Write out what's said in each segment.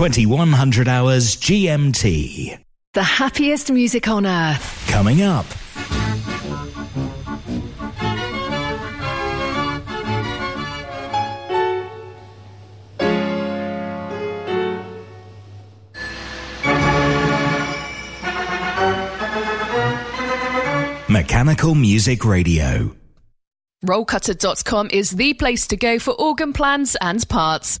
It's 2100 hours GMT. The happiest music on earth. Coming up. Mechanical Music Radio. Rollcutter.com is the place to go for organ plans and parts.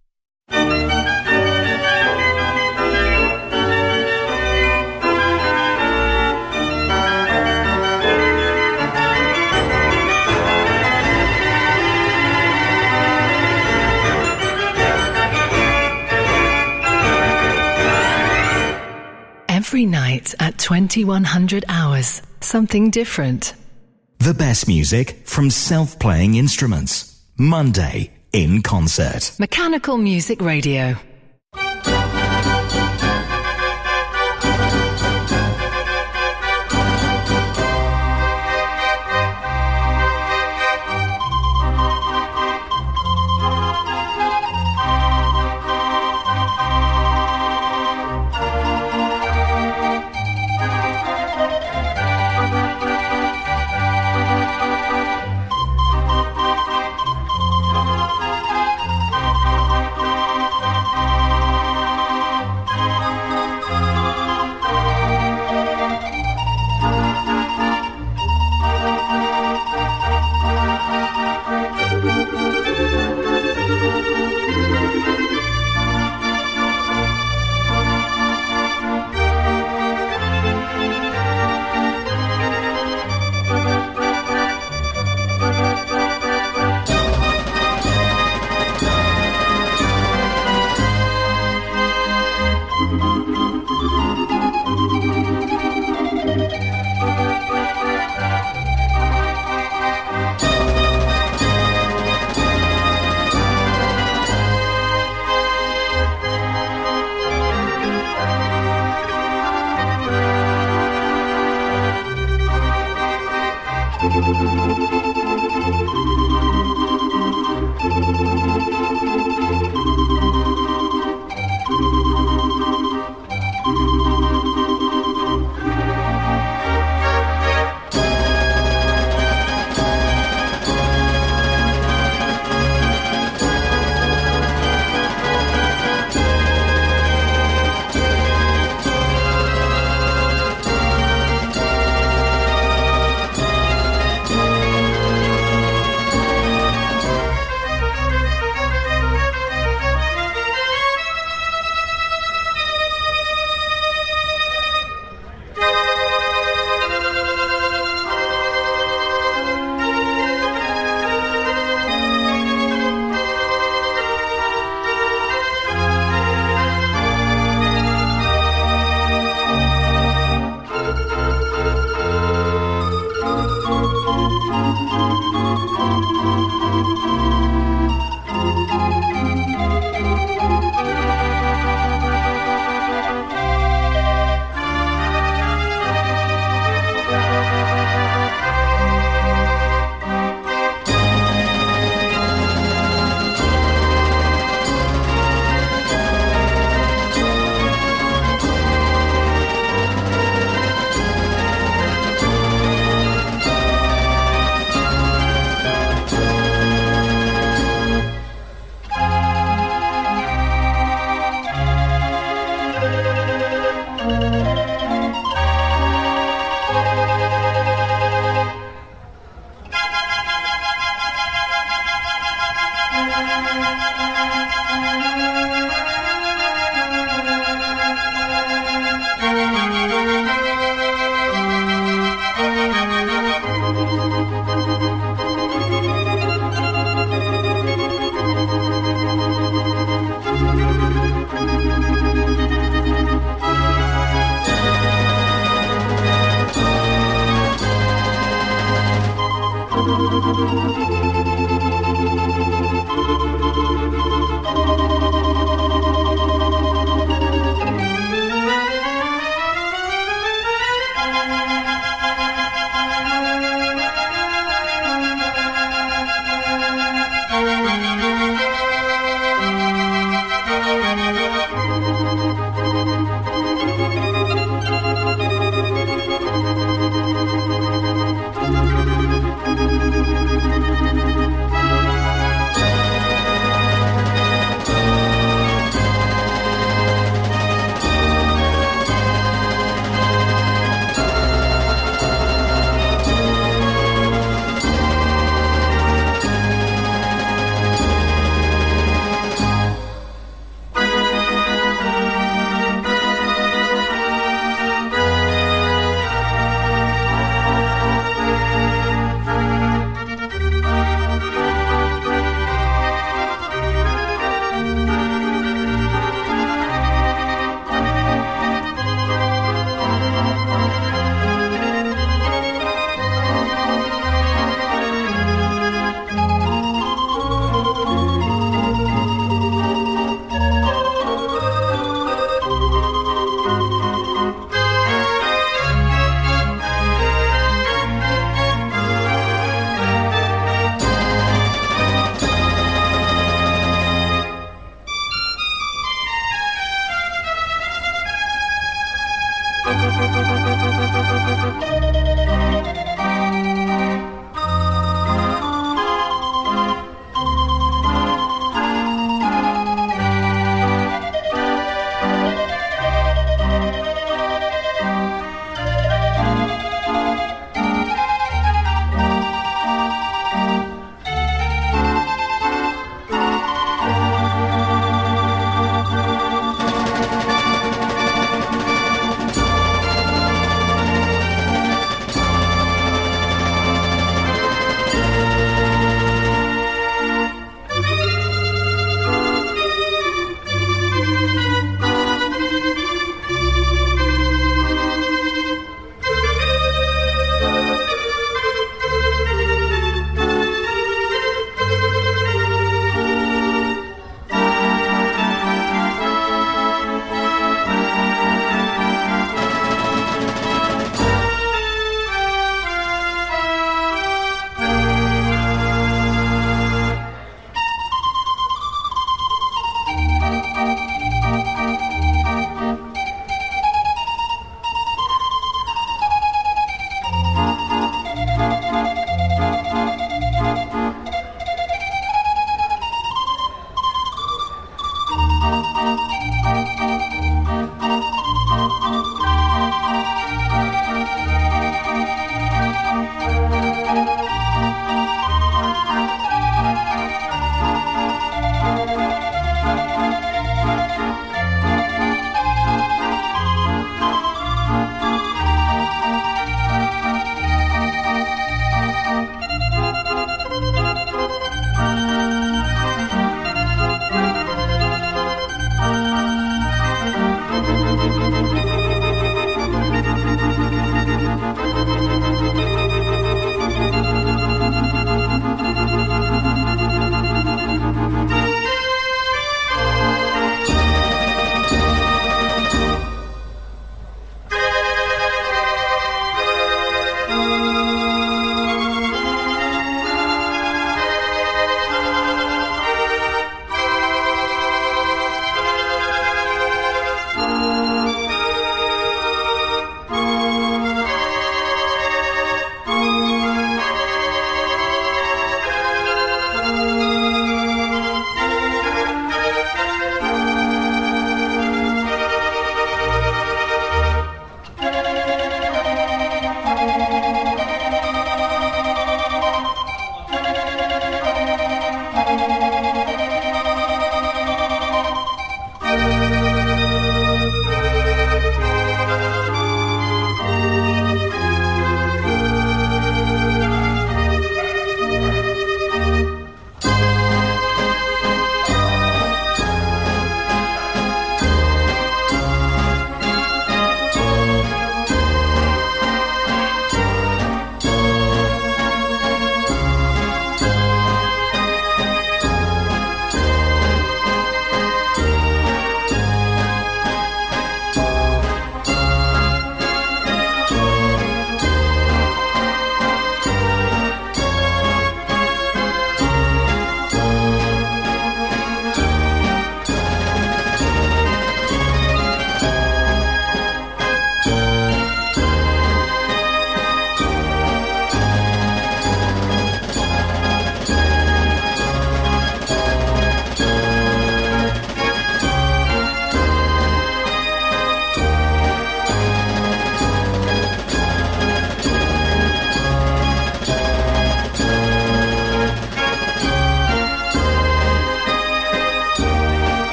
Every night at 2100 hours, something different. The best music from self playing instruments. Monday in concert. Mechanical Music Radio.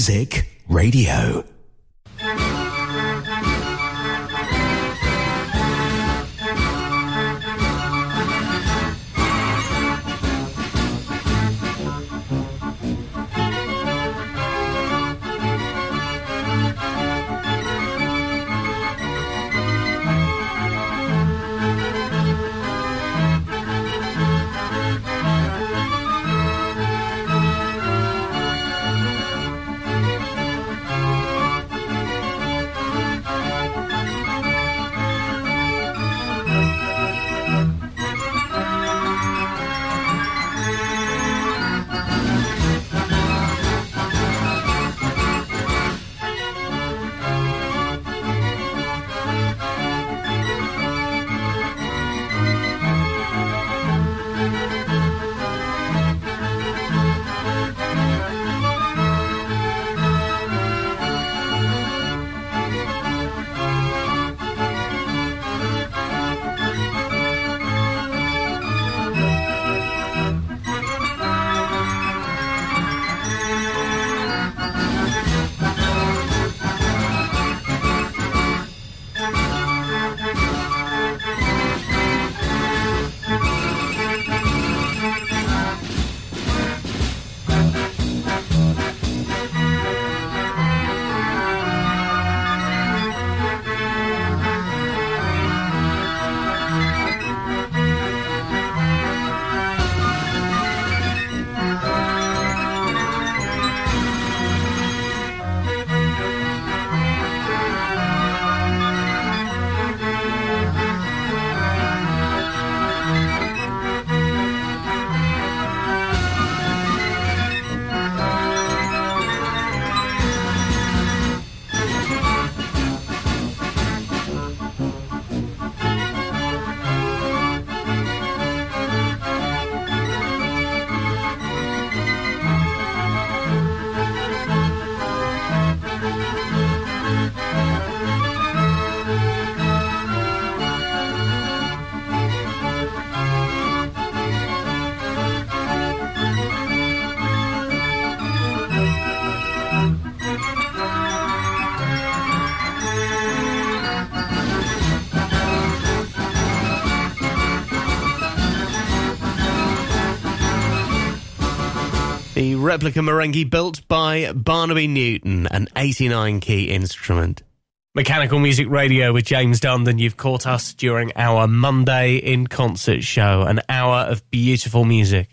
Music Radio. Replica Marenghi built by Barnaby Newton, an 89 key instrument. Mechanical Music Radio with James Dundon. You've caught us during our Monday in concert show, an hour of beautiful music.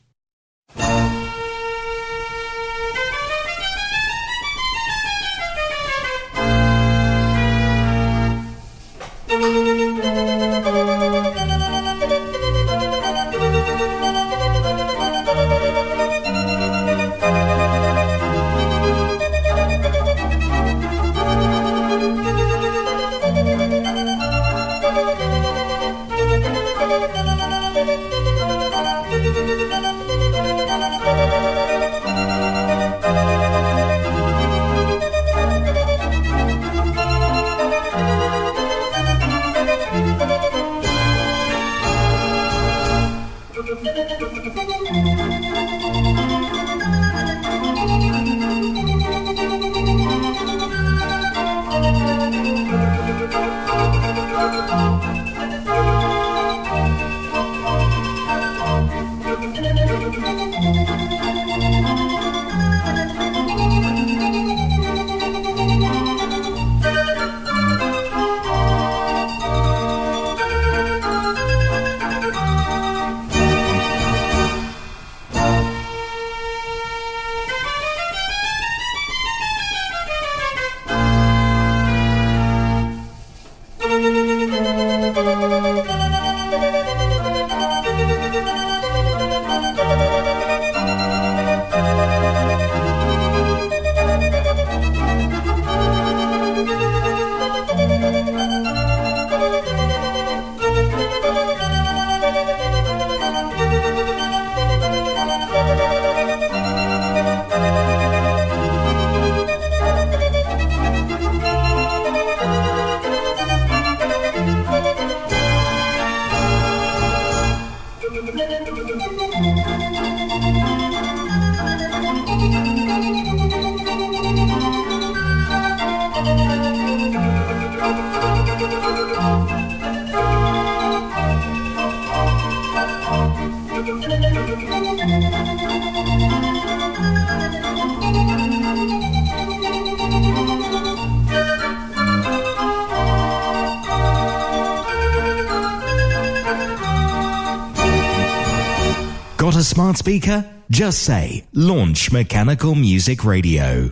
Smart speaker? Just say Launch Mechanical Music Radio.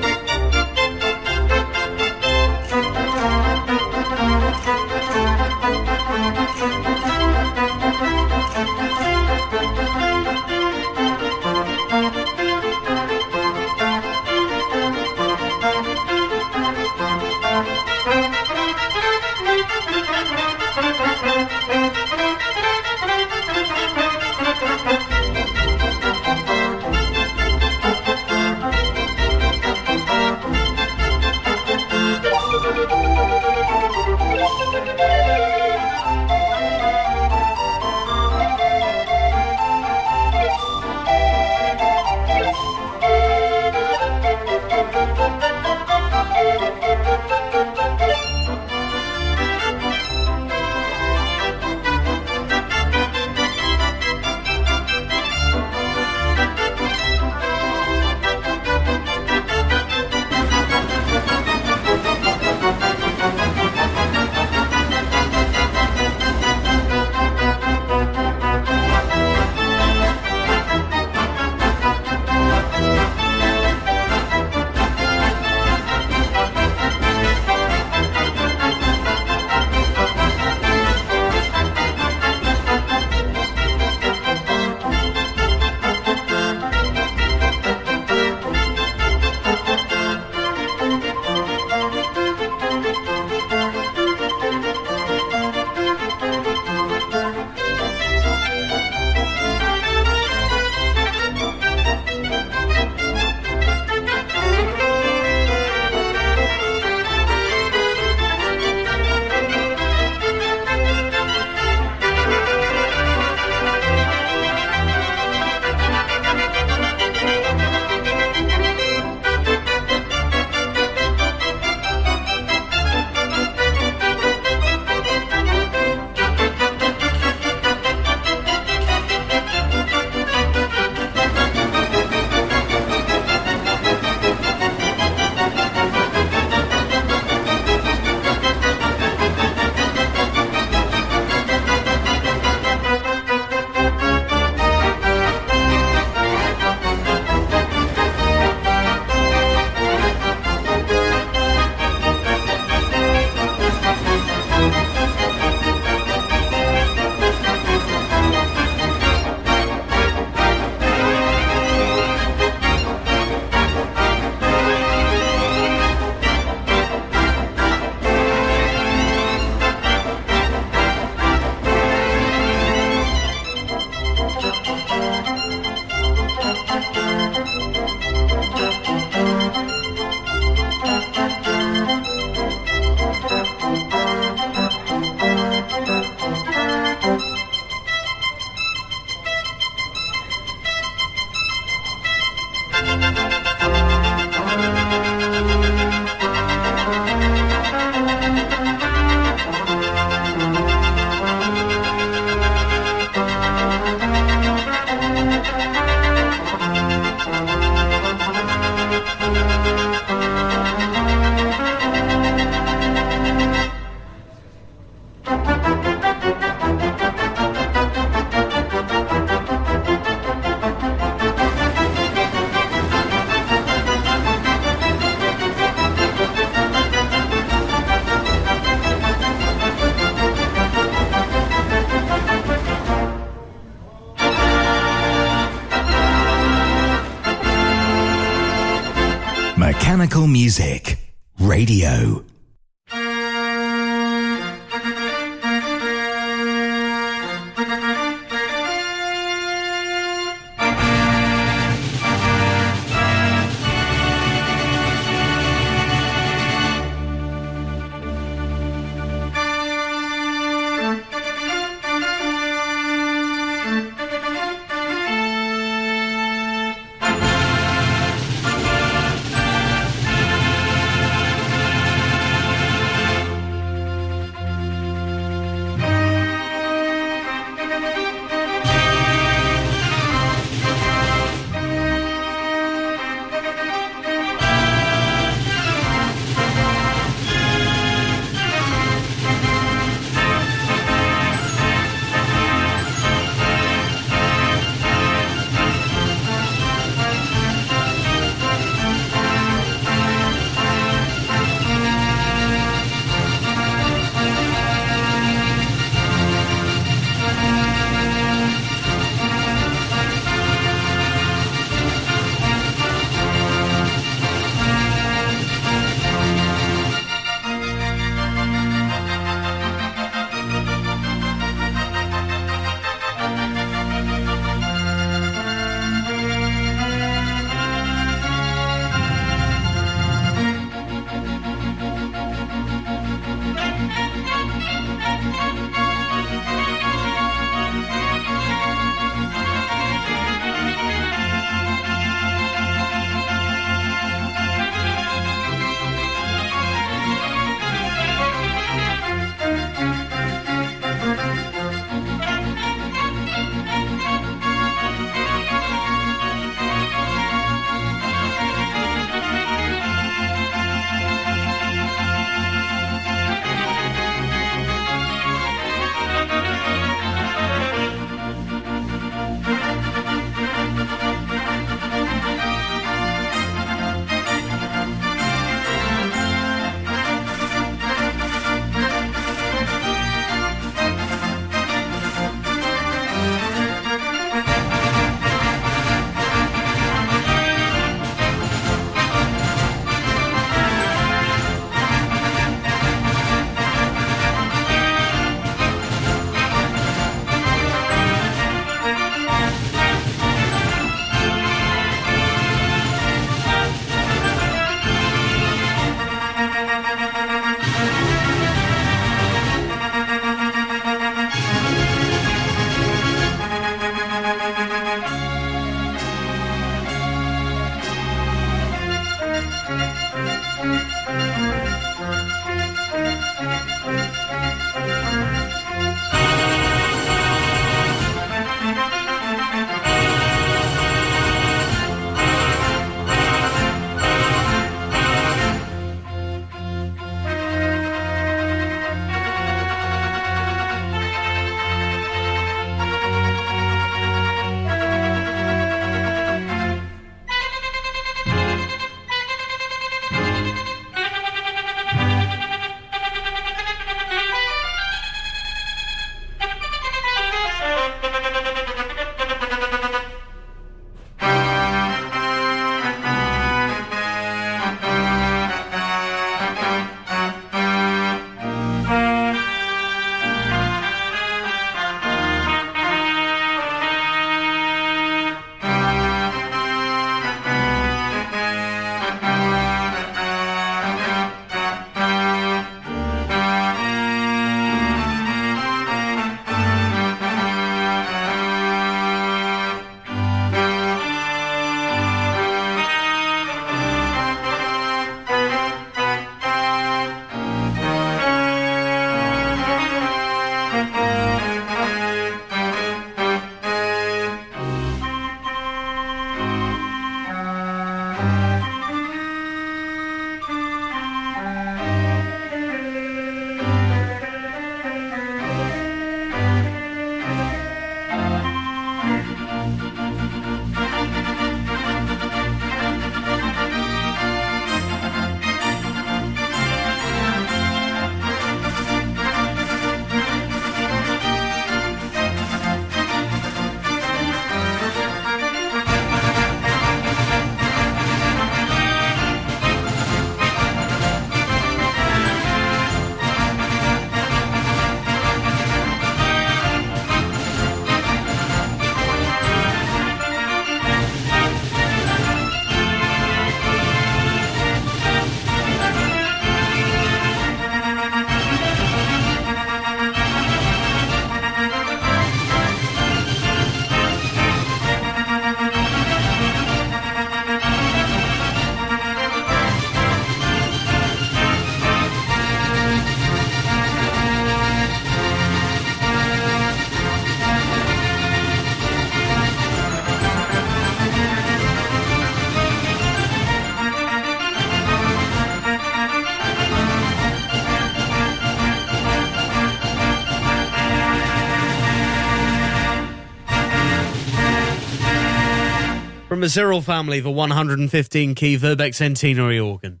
Cyril family for 115 key Verbeeck Centenary organ.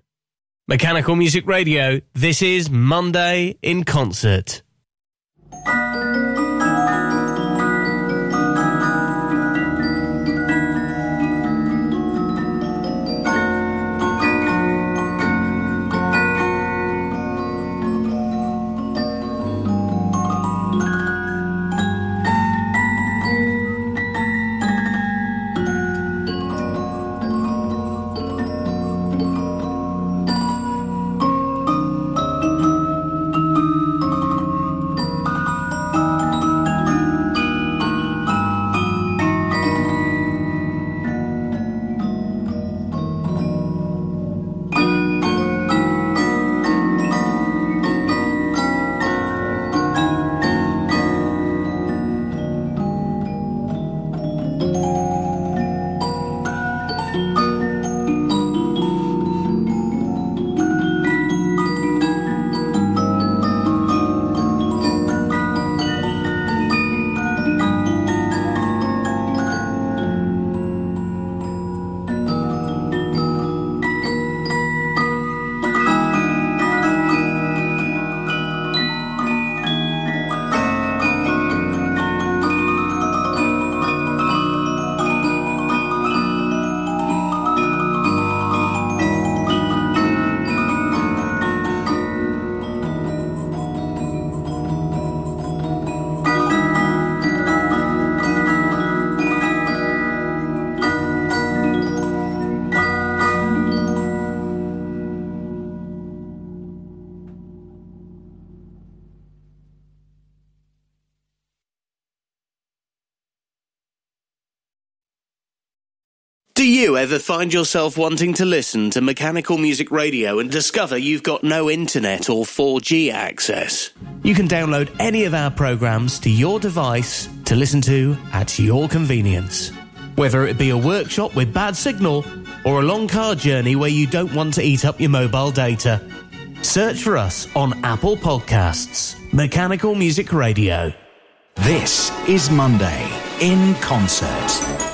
Mechanical Music Radio, this is Monday in Concert. Do you ever find yourself wanting to listen to mechanical music radio and discover you've got no internet or 4G access? You can download any of our programs to your device to listen to at your convenience. Whether it be a workshop with bad signal or a long car journey where you don't want to eat up your mobile data. Search for us on Apple Podcasts, Mechanical Music Radio. This is Monday in concert.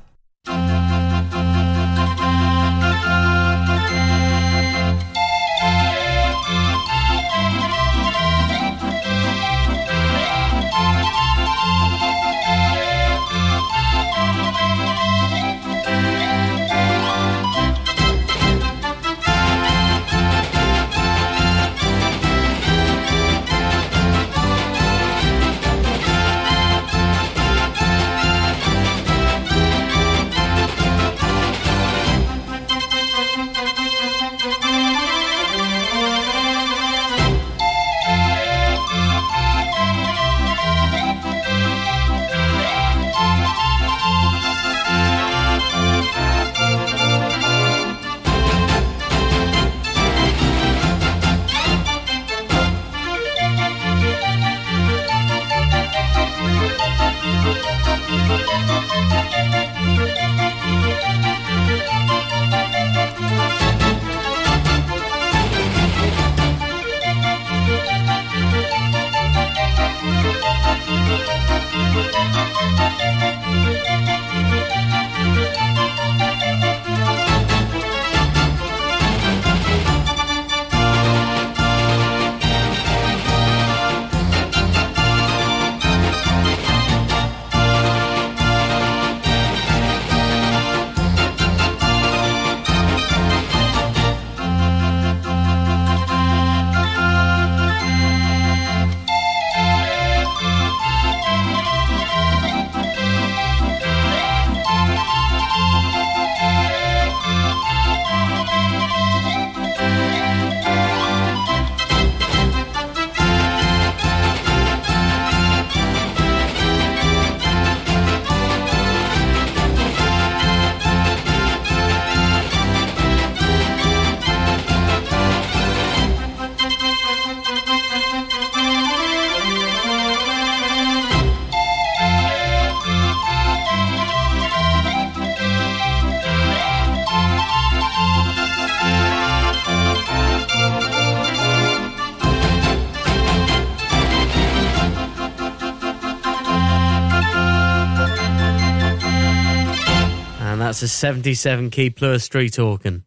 A 77 key plus street organ.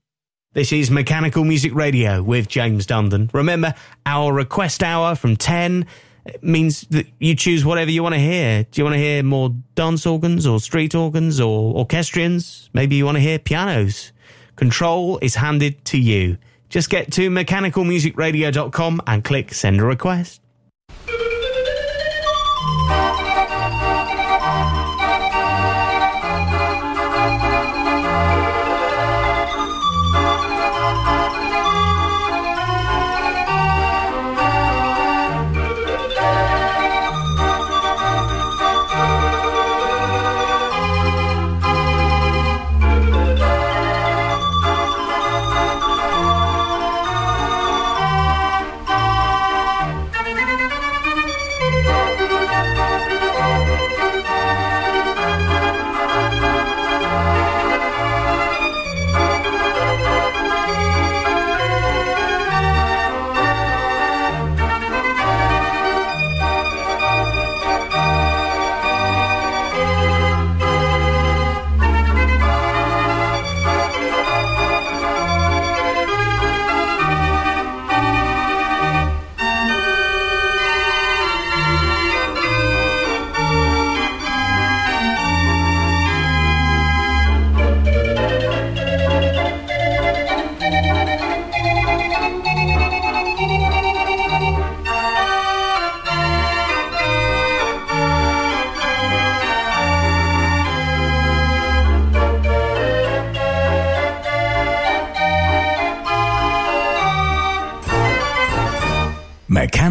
This is Mechanical Music Radio with James Dundon. Remember, our request hour from 10 uh, means that you choose whatever you want to hear. Do you want to hear more dance organs or street organs or orchestrions? Maybe you want to hear pianos. Control is handed to you. Just get to mechanicalmusicradio.com and click send a request.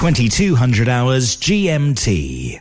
2200 hours GMT.